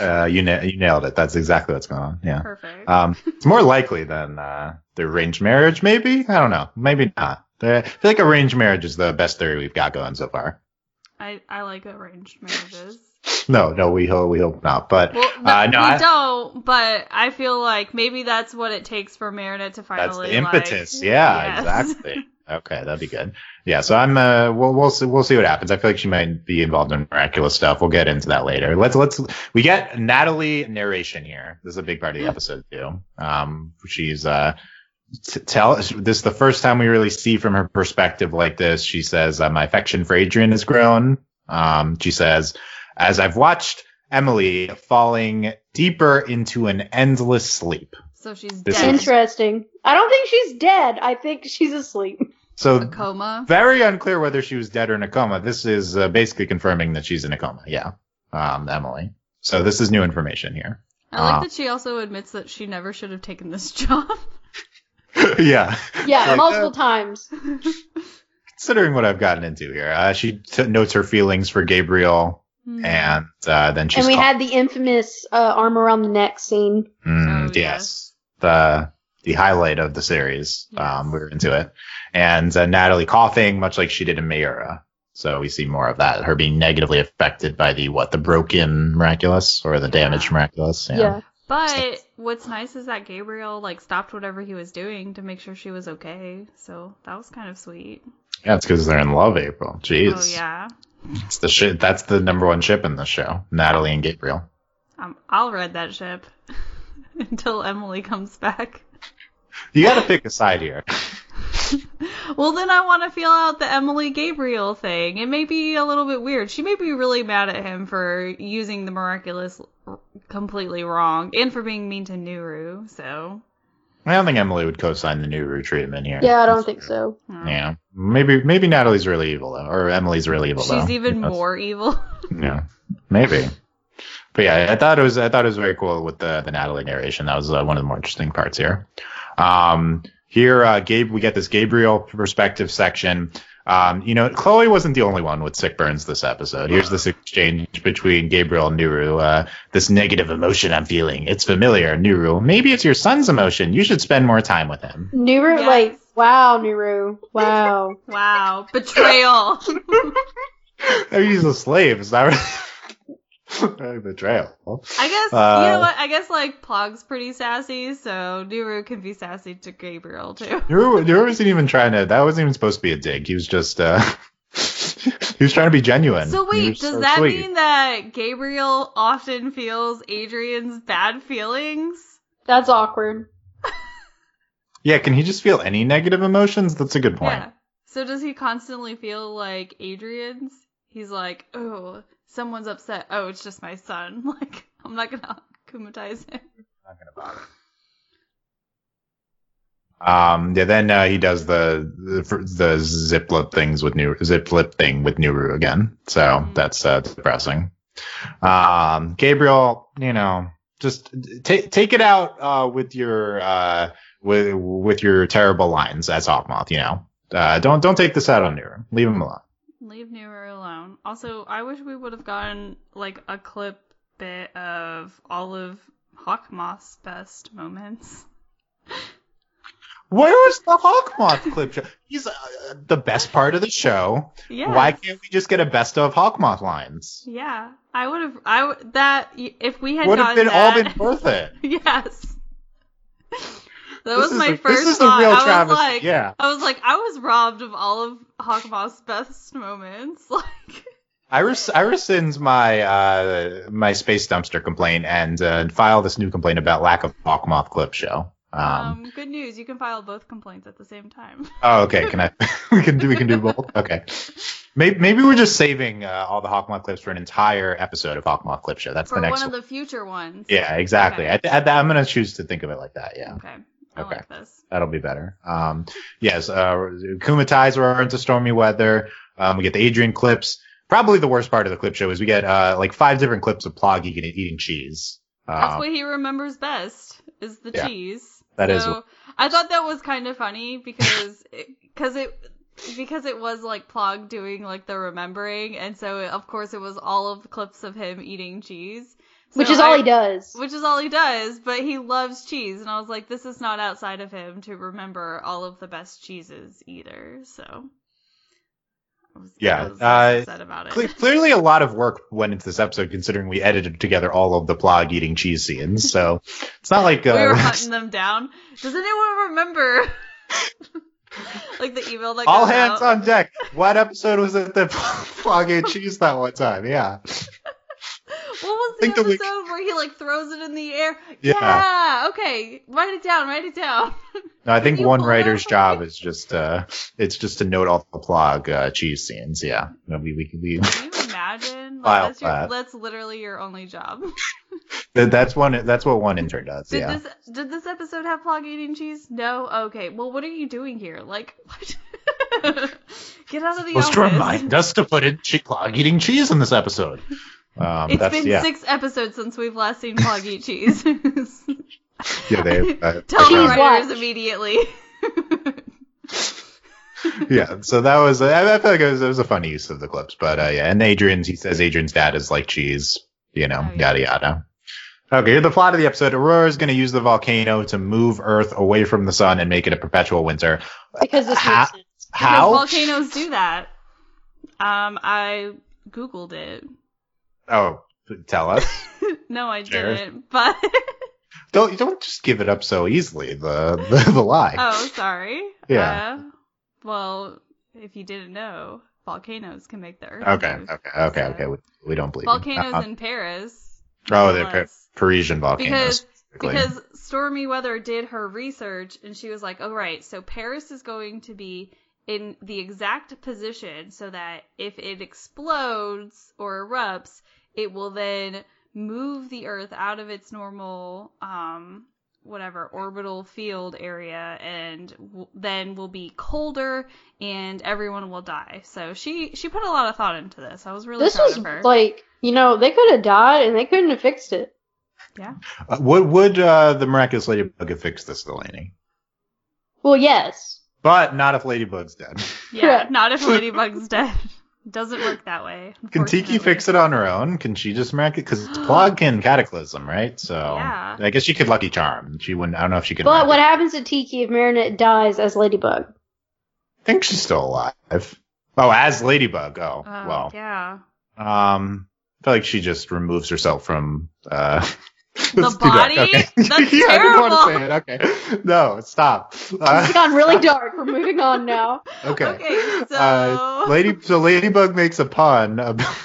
Uh, you na- you nailed it. That's exactly what's going on. Yeah. Perfect. Um, it's more likely than uh, the arranged marriage. Maybe I don't know. Maybe not. I feel like arranged marriage is the best theory we've got going so far. I, I like arranged marriages. No, no, we hope we hope not. But Well, no, Uh, no, we I- don't, but I feel like maybe that's what it takes for Meredith to that's finally the impetus. like, yeah, Yes. exactly. Okay, that'd be good. Yeah, so I'm uh we'll we'll see we'll see what happens. I feel like she might be involved in miraculous stuff. We'll get into that later. Let's let's we get Natalie narration here. This is a big part of the episode too. Um she's uh t- tell this is the first time we really see from her perspective like this. She says uh, my affection for Adrian has grown. Um she says as I've watched Emily falling deeper into an endless sleep. So she's This dead. is- Interesting. I don't think she's dead. I think she's asleep. So A coma. very unclear whether she was dead or in a coma. This is uh, basically confirming that she's in a coma. Yeah, um, Emily. So this is new information here. I like Ah. that she also admits that she never should have taken this job. yeah, Yeah, Like, multiple uh, times. considering what I've gotten into here, uh, she t- notes her feelings for Gabriel, Hmm. and uh, then she's and we called- had the infamous uh, arm around the neck scene. Mm, Oh, yes, the the highlight of the series. Yes. Um, we were into it, and uh, Natalie coughing, much like she did in Mayura. So we see more of that. Her being negatively affected by the what the broken miraculous or the damaged miraculous. Yeah. But what's nice is that Gabriel like stopped whatever he was doing to make sure she was okay. So that was kind of sweet. Yeah, it's because they're in love, April. Jeez. Oh yeah. It's the shit. That's the number one ship in the show. Natalie and Gabriel. Um, I'll ride that ship until Emily comes back. You got to pick a side here. Well, then I want to feel out the Emily Gabriel thing. It may be a little bit weird. She may be really mad at him for using the miraculous r- completely wrong and for being mean to Nooroo. So, I don't think Emily would co-sign the Nooroo treatment here. Yeah, I don't think so. hmm. Yeah, maybe maybe Natalie's really evil though, or Emily's really evil though. she's even Who more evil. Yeah, maybe. But yeah, I thought it was I thought it was very cool with the the Natalie narration. That was uh, one of the more interesting parts here. Um, here, uh, Gabe, we get this Gabriel perspective section. Um, you know, Chloe wasn't the only one with sick burns this episode. Here's this exchange between Gabriel and Nooroo. Uh, this negative emotion I'm feeling. It's familiar, Nooroo. Maybe it's your son's emotion. You should spend more time with him. Nooroo, Yes. like, wow, Nooroo. Wow. wow, betrayal. He's a slave. Is that right? Betrayal. I guess Uh, you know what? I guess like Plagg's pretty sassy, so Nooroo can be sassy to Gabriel too. Nooroo, Nooroo wasn't even trying to. That wasn't even supposed to be a dig. He was just. uh He was trying to be genuine. So wait, does so that sweet. mean that Gabriel often feels Adrian's bad feelings? That's awkward. Yeah, can he just feel any negative emotions? That's a good point. Yeah. So does he constantly feel like Adrian's? He's like, oh, someone's upset. Oh, it's just my son. Like, I'm not gonna kumatize him. Not gonna bother. Um. Yeah. Then uh, he does the the, the zip lip things with new zip lip thing with Nooroo again. So Mhm. that's uh, depressing. Um. Gabriel, you know, just take take it out uh, with your uh with with your terrible lines as Hawkmoth. You know, uh, don't don't take this out on Nooroo. Leave him alone. Leave Nooroo alone. Also, I wish we would have gotten like a clip bit of all of Hawkmoth's best moments. Where is the Hawkmoth clip show? He's uh, the best part of the show. Yeah. Why can't we just get a best of Hawkmoth lines? Yeah, I would have. I would that if we had Would have been all been worth it. yes. That This was my a- first This is the thought. real I was Travis. like, yeah, I was like, I was robbed of all of Hawkmoth's best moments. Like, I, res- I rescind my uh, my space dumpster complaint and uh, file this new complaint about lack of Hawkmoth clip show. Um, um, good news, you can file both complaints at the same time. oh, okay. Can I? we can do we can do both. Okay. Maybe, maybe we're just saving uh, all the Hawkmoth clips for an entire episode of Hawkmoth clip show. That's For the next one of one. Of the future ones. Yeah, exactly. Okay. I, I'm gonna choose to think of it like that. Yeah. Okay. I Okay. like this. That'll be better. Um, yes, uh, Kumatais are into stormy weather. Um, we get the Adrian clips. Probably the worst part of the clip show is we get uh, like five different clips of Plagg eating, eating cheese. That's Um, what he remembers best is the yeah, cheese. that is so, what- I thought that was kind of funny because because it, because it was like Plagg doing like the remembering, and so of course it was all of the clips of him eating cheese. Which So is all I- he does. Which is all he does, but he loves cheese, and I was like, this is not outside of him to remember all of the best cheeses either. So, I was, Yeah, I was uh, upset about it. Cle- Clearly, a lot of work went into this episode, considering we edited together all of the Plagg eating cheese scenes. So it's not like we were uh, hunting them down. Does anyone remember? like the email that all hands out? on deck. What episode was it that Plagg ate cheese that one time? Yeah, What was the think the episode where he like throws it in the air? Yeah. Yeah. Okay. Write it down. Write it down. no, I think one writer's job is just uh, it's just to note all the Plagg uh, cheese scenes. Yeah, No, we we, we Can you imagine? Like, that's, your, that. that's literally your only job. that's one that's what one intern does. Did yeah. this did this episode have Plagg eating cheese? No. Okay. Well, what are you doing here? Like, what? Get out of the Supposed to remind us to put in che- Plagg eating cheese in this episode. Um, It's that's, been yeah. six episodes since we've last seen Foggy cheese. Yeah, they, uh, Tell the Cheese writers watch. immediately. yeah, so that was I, I feel like it was, it was a fun use of the clips, but uh, yeah, and Adrian's he says Adrian's dad is like cheese, you know, Oh, yeah. yada yada. Okay, the plot of the episode: Aurora is going to use the volcano to move Earth away from the sun and make it a perpetual winter. because this Ha- makes sense. How? Because volcanoes do that. Um, I googled it. Oh, tell us. no, I didn't. But don't don't just give it up so easily. The the, the lie. oh, sorry. Yeah. Uh, well, if you didn't know, volcanoes can make the Earth. okay, move. okay, okay, so- okay. We, we don't believe. Volcanoes Uh-uh. in Paris. oh, they're. Pa- Parisian volcanoes. because because Stormy Weather did her research and she was like, "Oh right, so Paris is going to be in the exact position so that if it explodes or erupts, it will then move the Earth out of its normal um whatever orbital field area and w- then will be colder and everyone will die." So she she put a lot of thought into this. I was really This proud was of her. like, you know, they could have died and they couldn't have fixed it. Uh, would would uh, the miraculous ladybug have fixed this, Delaney? Well, yes. But not if Ladybug's dead. yeah, not if Ladybug's dead. Doesn't work that way. Can Tikki fix it on her own? Can she just miraculous? Because it's Plagg can cataclysm, right? So Yeah. I guess she could lucky charm. She wouldn't. I don't know if she could. But what mirac- happens to Tikki if Marinette dies as Ladybug? I think she's still alive. Oh, as Ladybug. Oh, Oh, well. yeah. Um, I feel like she just removes herself from. uh The that's too dark. body? Okay. That's yeah, I didn't want to terrible. say it. Okay. No, stop. It's Uh, gone really dark. We're moving on now. okay. Okay, so Uh, Lady, so Ladybug makes a pun, about,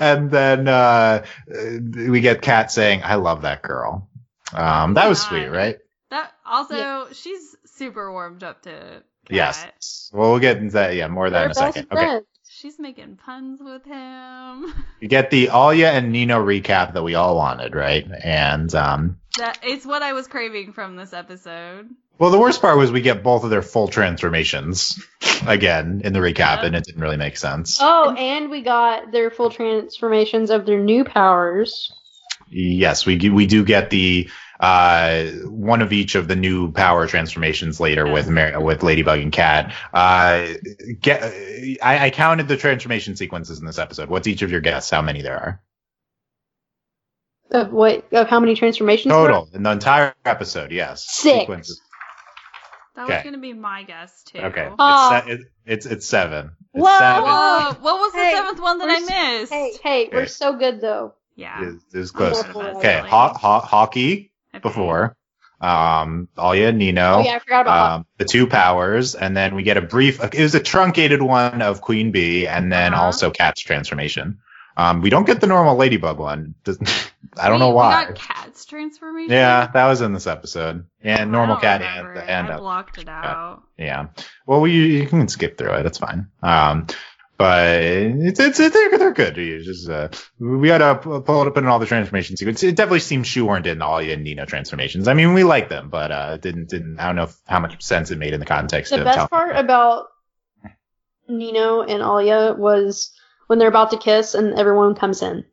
and then uh, we get Cat saying, "I love that girl." Um, that was God. sweet, right? that also Yeah. she's super warmed up to Cat. Yes. Well, we'll get into that. Yeah, more of that They're in a second. Okay. Friends. She's making puns with him. You get the Alya and Nino recap that we all wanted, right? And um, That it's what I was craving from this episode. well, the worst part was we get both of their full transformations again in the recap, Yeah. and it didn't really make sense. Oh, and we got their full transformations of their new powers. Yes, we do, we do get the uh, one of each of the new power transformations later with Mar- with Ladybug and Cat. Uh, get, I, I counted the transformation sequences in this episode. What's each of your guess? How many there are Of what? Of how many transformations? there are? total in the entire episode? Yes, Six. sequences. That was gonna be my guess too. Okay, Oh. it's, se- it, it's it's seven. It's Whoa. seven. Whoa, what was the Hey, seventh one that we're I s- missed? Hey, hey, Okay. we're so good though. Yeah. It was, it was close. Okay, ho- ho- hockey Okay. Before. Um, Alya Nino. Oh yeah, I forgot about. um, the two powers, and then we get a brief. It was a truncated one of Queen Bee, and then Uh-huh. also Cat's transformation. Um, we don't get the normal Ladybug one. I don't We- know why. We got Cat's transformation. yeah, that was in this episode, and normal cat and and I blocked it out. yeah. Well, we you can skip through it. It's fine. Um, but it's it's, it's they're, they're good. You just uh, we got to pull it up in all the transformation sequences. It definitely seems shoehorned in all the Nino transformations. I mean, we like them, but uh, didn't didn't I don't know if, how much sense it made in the context the of best telling- part about Nino and Alya was when they're about to kiss and everyone comes in.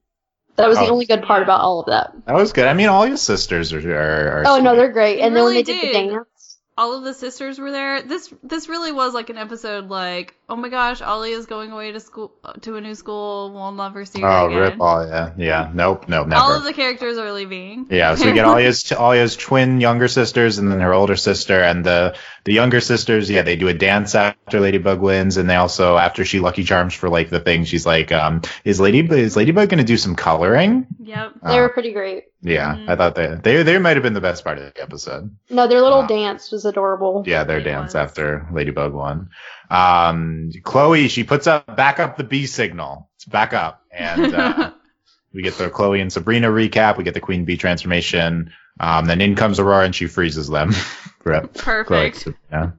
That was the Oh. only good part about all of that. That was good. I mean, all your sisters are. are, are Oh no, they're great. They And then when really they did the did. dance, All of the sisters were there. This this really was like an episode like oh my gosh, Ollie is going away to school to a new school. We'll never see her Oh, again. rip Alya. Yeah, yeah. nope, nope, never. All of the characters are leaving. Yeah, so we get Alya's Alya's twin younger sisters and then her older sister and the the younger sisters, yeah, they do a dance after Ladybug wins and they also after she lucky charms for like the thing, she's like, um, is Lady is Ladybug gonna do some coloring? Yep. They Uh, were pretty great. yeah, Mhm. I thought they they they might have been the best part of the episode. No, their little Wow. dance was adorable. Yeah, their It dance was. after Ladybug won. Um, Chloe, she puts up back up the B signal. It's back up, and uh, we get the Chloe and Sabrina recap. We get the Queen Bee transformation. Um, then in comes Aurora and she freezes them. Rip. Chloe, Perfect. yeah.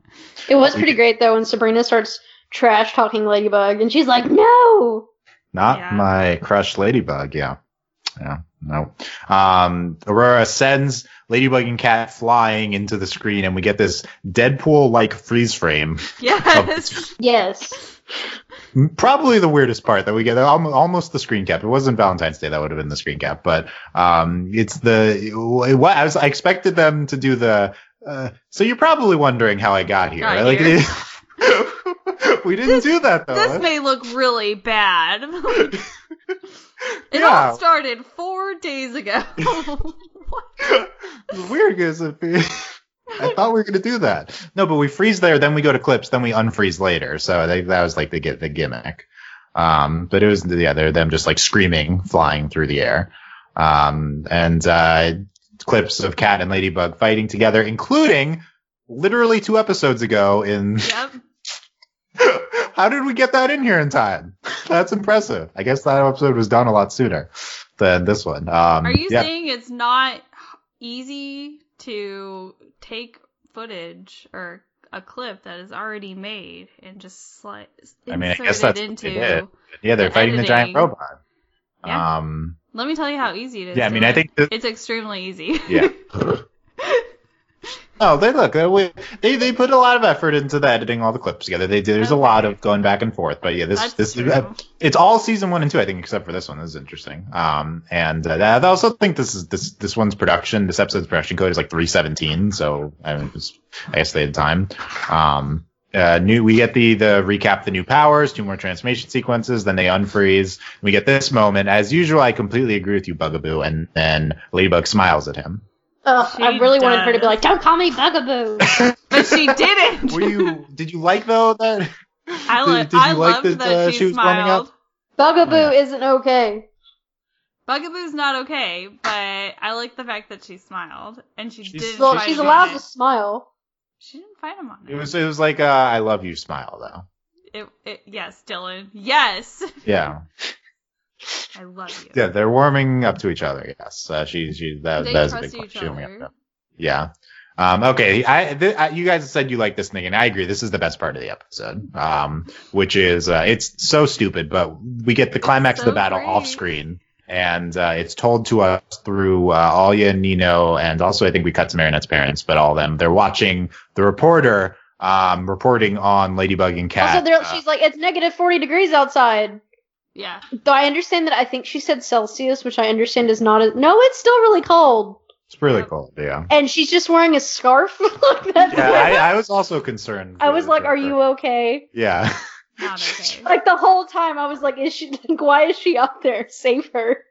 It was pretty great though when Sabrina starts trash talking Ladybug and she's like, "No." Not Yeah. my crush, Ladybug. Yeah. Yeah. No. Um, Aurora sends Ladybug and Cat flying into the screen, and we get this Deadpool-like freeze frame. Yes. Yes. Probably the weirdest part that we get, almo- almost the screen cap. It wasn't Valentine's Day; that would have been the screen cap. But um, it's the what I was. I expected them to do the. Uh, so you're probably wondering how I got here. Got Like, here. we didn't do that though. this may look really bad. it Yeah. all started four days ago. What? Weird because I thought we were gonna do that. No, but we freeze there, then we go to clips, then we unfreeze later. So they, that was like the get the gimmick. Um, but it was yeah, they're them just like screaming, flying through the air. Um, and uh, clips of Cat and Ladybug fighting together, including literally two episodes ago. In yep. How did we get that in here in time? That's impressive. I guess that episode was done a lot sooner than this one. Um, Are you yeah. saying it's not easy to take footage or a clip that is already made and just like I mean, I insert guess it that's into? they did. Yeah, they're the fighting the giant robot. Yeah. Um, Let me tell you how easy it is. yeah, I mean, I think it's extremely easy. yeah. oh, they look. uh, They they put a lot of effort into the editing all the clips together. They. There's a lot of going back and forth. But yeah, this That's this true. it's all season one and two, I think, except for this one. This is interesting. Um, and uh, I also think this is this this one's production. This episode's production code is like 317. So I mean, it's, I guess they had time. Um. Uh, new, we get the the recap the new powers, two more transformation sequences, then they unfreeze. We get this moment. As usual, I completely agree with you, Bugaboo, and then Ladybug smiles at him. Ugh, I really wanted her to be like, "Don't call me Bugaboo." but she didn't. Were you? did you like though that? I, did- lo- did you I like loved that, that, uh, she, she was running smiled. up? Bugaboo Yeah. isn't okay. Bugaboo's not okay, but I like the fact that she smiled and she She's- did. Well, fight she's him allowed on to it. smile. She didn't fight him on it. It was it was like uh, I love you smile though. It, it, yes, Dylan. Yes, Yeah, I love you. yeah, they're warming up to each other. Yes, uh, she she that, They that was a trust big each point. She warming up other. Yeah. Um, okay, I, th- I you guys said you like this thing, and I agree. This is the best part of the episode, um, which is uh, it's so stupid, but we get the climax of the battle great. off screen, and uh, it's told to us through uh, Alya and Nino, and also I think we cut to Marinette's parents, but all of them. They're watching the reporter um, reporting on Ladybug and Cat. also, there, uh, she's like, "It's negative forty degrees outside." Yeah, Though I understand that I think she said Celsius, which I understand is not. A, no, it's still really cold, it's really cold, Yeah. and she's just wearing a scarf. like that's Yeah, I, I was also concerned. I was like, "Are you okay?" Yeah. not okay. Like the whole time, I was like, "Is she? Like, why is she out there? Save her!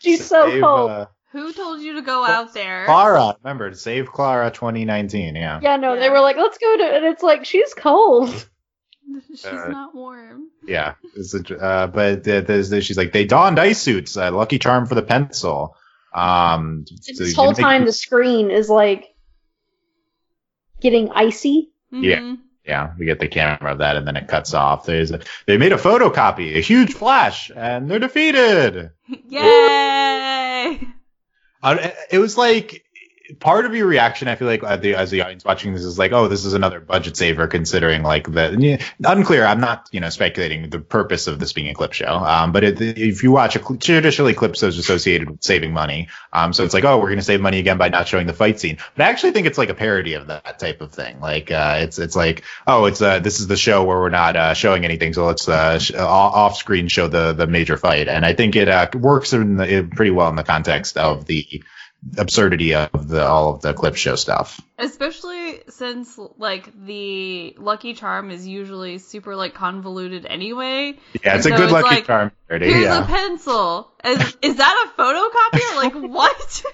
She's so cold." uh, Who told you to go out there? Clara, remember to save Clara 2019. Yeah. yeah, no, they were like, "Let's go to," and it's like she's cold. She's Uh, not warm. Yeah. It's a, uh, but uh, there's, there's- she's like they donned ice suits. Uh, lucky charm for the pencil. Um. so this you whole make- time, the screen is like getting icy. Yeah. Mhm. Yeah, we get the camera of that, and then it cuts off. There's a, they made a photocopy, a huge flash, and they're defeated. Yay! Uh, it was like part of your reaction. I feel like uh, the, as the audience watching this is like, oh, this is another budget saver, considering like the yeah, unclear. I'm not you know speculating the purpose of this being a clip show. Um, but it, if you watch a traditionally clip shows associated with saving money. Um, so it's like, oh, we're gonna save money again by not showing the fight scene. But I actually think it's like a parody of that type of thing. Like uh, it's it's like, oh, it's uh, this is the show where we're not uh, showing anything, so let's uh, sh- off screen show the the major fight. And I think it uh, works in the, it pretty well in the context of the absurdity of the all of the clip show stuff. Especially since like the Lucky Charm is usually super like convoluted anyway. Yeah, it's And a so good it's lucky like, charm. parody, Here's yeah. a pencil. Is, is that a photocopier? Like what?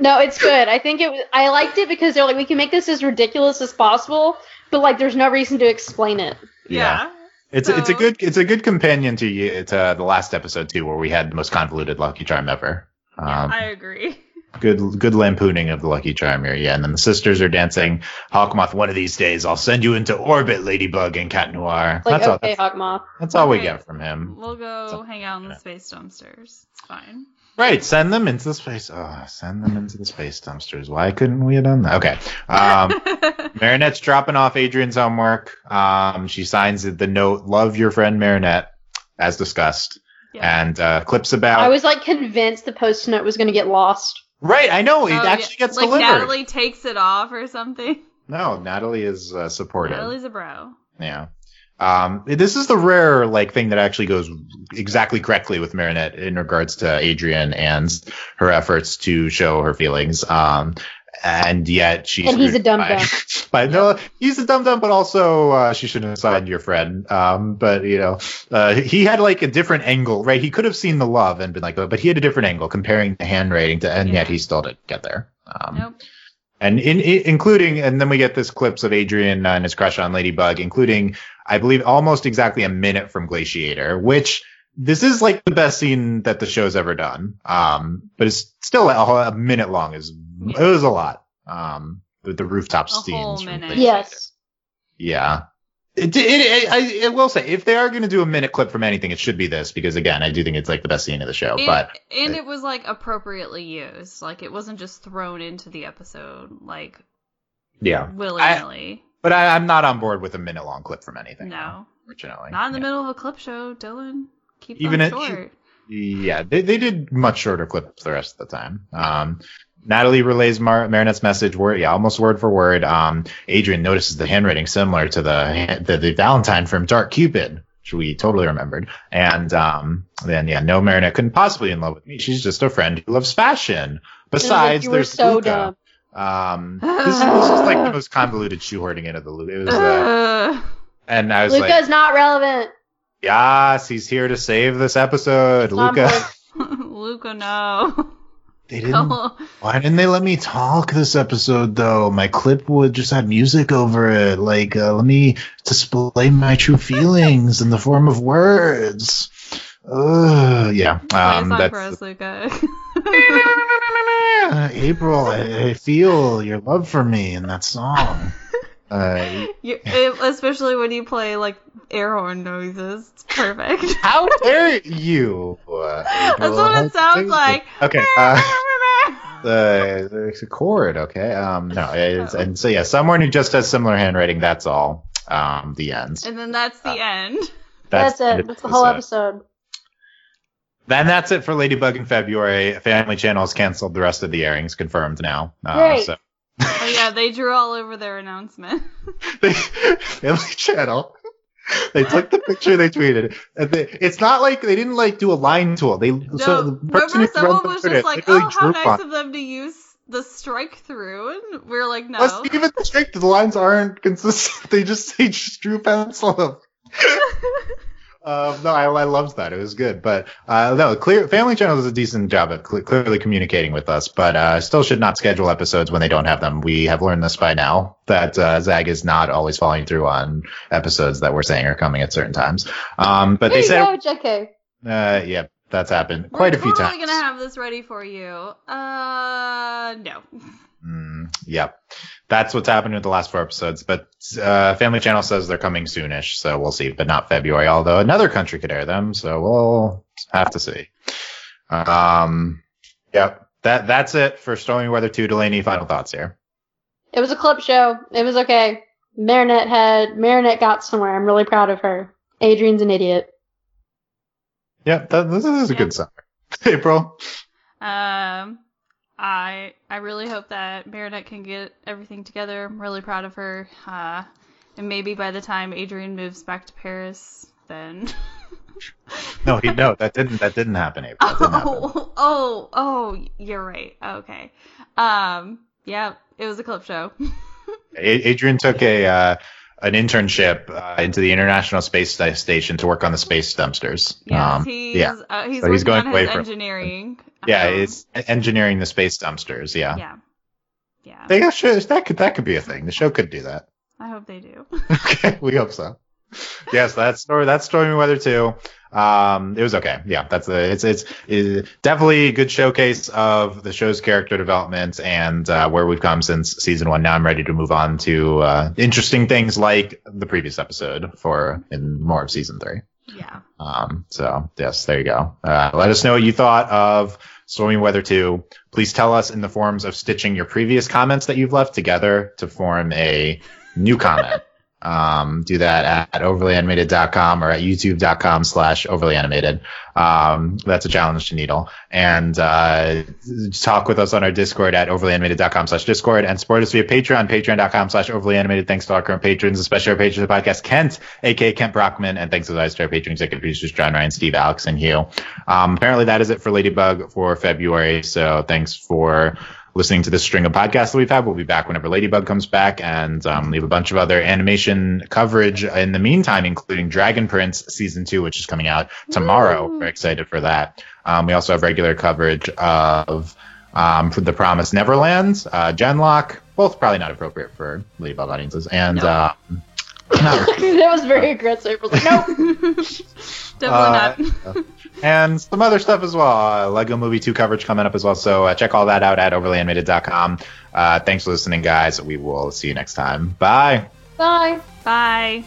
No, it's good. I think it. I liked it because they're like, we can make this as ridiculous as possible, but like, there's no reason to explain it. Yeah. It's it's a good it's a good companion to you to the last episode too, where we had the most convoluted Lucky Charm ever. Yeah, Um, I agree. Good good lampooning of the Lucky Charm here, yeah. And then the sisters are dancing. Hawkmoth, one of these days, I'll send you into orbit, Ladybug and Cat Noir. Like, that's all. okay, That's, Hawkmoth. that's all we get from him. We'll go So- hang out in the space dumpsters. It's fine. Right, send them into the space. Oh, send them into the space dumpsters. Why couldn't we have done that? Okay. Um, Marinette's dropping off Adrian's homework. Um, she signs the note, "Love your friend Marinette," as discussed, Yeah. and uh, clips about. I was like convinced the post note was going to get lost. Right, I know it Oh, actually yeah. gets like delivered. Natalie takes it off or something. No, Natalie is uh, supportive. Natalie's a bro. Yeah. Um, this is the rare like thing that actually goes exactly correctly with Marinette in regards to Adrian and her efforts to show her feelings. Um, and yet she's And he's a dumb dum by- dum. But no, he's a dumb dumb, but also uh, she shouldn't have signed your friend. Um, but you know, uh, he had like a different angle, right? He could have seen the love and been like, oh, but he had a different angle comparing the handwriting to, and Yeah. yet he still didn't get there. Um, Nope. and in, in including and then we get this clips of Adrian and his crush on Ladybug, including I believe almost exactly a minute from Glaciator, which this is like the best scene that the show's ever done. Um, but it's still a, a minute long. is It was a lot. Um, with the rooftop A whole scenes. from minute. Yes. Yeah. It, it, it, I, I will say, if they are going to do a minute clip from anything, it should be this because again, I do think it's like the best scene of the show. And, but and it was like appropriately used. Like it wasn't just thrown into the episode like yeah, willy nilly. but I, I'm not on board with a minute long clip from anything. No. unfortunately, Not in the Yeah. middle of a clip show, Dylan. Keep Even them it- short. Yeah, they, they did much shorter clips the rest of the time. Um, Natalie relays Mar- Marinette's message word, yeah, almost word for word. Um, Adrian notices the handwriting similar to the, the the Valentine from Dark Cupid, which we totally remembered. And um, then yeah, no, Marinette couldn't possibly be in love with me. She's just a friend who loves fashion. Besides, you were there's so Luka. dumb. Um, this, this is like the most convoluted shoehorning into the loop. It was, uh, and I was Luka's like, not relevant. yes, he's here to save this episode, Not Luka. Luka, no. They didn't. Come Why didn't they let me talk this episode though? My clip would just have music over it. Like, uh, let me display my true feelings in the form of words. Uh, yeah. Um, that's for us, Luka. April. I, I feel your love for me in that song. Uh, it- especially when you play like air horn noises. It's perfect. how dare you? Uh, That's what it sounds dare like. Okay. Uh, the the chord. Okay. Um. No. It's, and so yeah, someone who just has similar handwriting. That's all. Um. The end. and then that's the Uh, end. That's, it. That's the whole episode. episode. Then that's it for Ladybug in February. Family Channel has canceled the rest of the airings, confirmed now. Uh, Great. So Oh yeah, they drew all over their announcement. they, Family Channel. They took the picture, they tweeted. And they, it's not like they didn't like do a line tool. They No, so the person remember someone was just like, really "Oh, how nice on- of them to use the strike through," and we are like, "No." Plus, even the straight, the lines aren't consistent. They just say just drew pencil. Um, no, I, I loved that. It was good, but uh, no, clear Family Channel does a decent job of cl- clearly communicating with us, but uh, still should not schedule episodes when they don't have them. We have learned this by now that uh, Zag is not always following through on episodes that we're saying are coming at certain times. Um, but they said, go, JK. uh, yeah, that's happened quite a few times. We're totally gonna have this ready for you. Uh, no. Mm, yep. That's what's happened with the last four episodes. But uh, Family Channel says they're coming soonish, so we'll see. But not February, although another country could air them, so we'll have to see. Um, yep. That that's it for Stormy Weather 2. Delaney, final thoughts here. It was a clip show. It was okay. Marinette had Marinette got somewhere. I'm really proud of her. Adrian's an idiot. Yep, that, this is a Yeah. good summer. April. Um, I I really hope that Marinette can get everything together. I'm really proud of her. Uh, and maybe by the time Adrian moves back to Paris, then no, he, no, that didn't that didn't happen. April. That didn't happen. Oh, oh, oh, you're right. Okay. Um, yeah, it was a clip show. Adrian took a uh, an internship uh, into the International Space Station to work on the space dumpsters. Yes, Um, he's yeah, uh, he's So he's going away from- engineering. yeah, Um, it's engineering the space dumpsters. Yeah, yeah, yeah. They got shows that could that could be a thing. The show could do that. I hope they do. okay, we hope so. Yes, that's story. That's stormy weather too. Um, it was okay. Yeah, that's a, it's, it's it's definitely a good showcase of the show's character development and uh, where we've come since season one. Now I'm ready to move on to uh, interesting things like the previous episode for in more of season three. Yeah. Um, so yes, there you go. Uh, let us know what you thought of Stormy Weather 2. Please tell us in the forms of stitching your previous comments that you've left together to form a new comment. Um, do that at overlyanimated.com or at youtube.com slash overlyanimated. Um, that's a challenge to Needle. And, uh, talk with us on our Discord at overlyanimated.com slash Discord and support us via Patreon, patreon.com slash overlyanimated. Thanks to our current patrons, especially our patrons of the podcast, Kent, aka Kent Brockman, and thanks as always to our patron executive producers, John Ryan, Steve, Alex, and Hugh. Um, apparently that is it for Ladybug for February. So thanks for listening to this string of podcasts that we've had. We'll be back whenever Ladybug comes back, and um, we have a bunch of other animation coverage in the meantime, including Dragon Prince season two, which is coming out tomorrow. Woo. Very excited for that. Um, we also have regular coverage of um, for The Promised Neverland, uh, Genlock, both probably not appropriate for Ladybug audiences, and No. uh, not that was very aggressive. I was like, nope. Definitely Uh, not. And some other stuff as well. Uh, Lego Movie 2 coverage coming up as well. So uh, check all that out at overlyanimated.com. Uh, thanks for listening, guys. We will see you next time. Bye. Bye. Bye.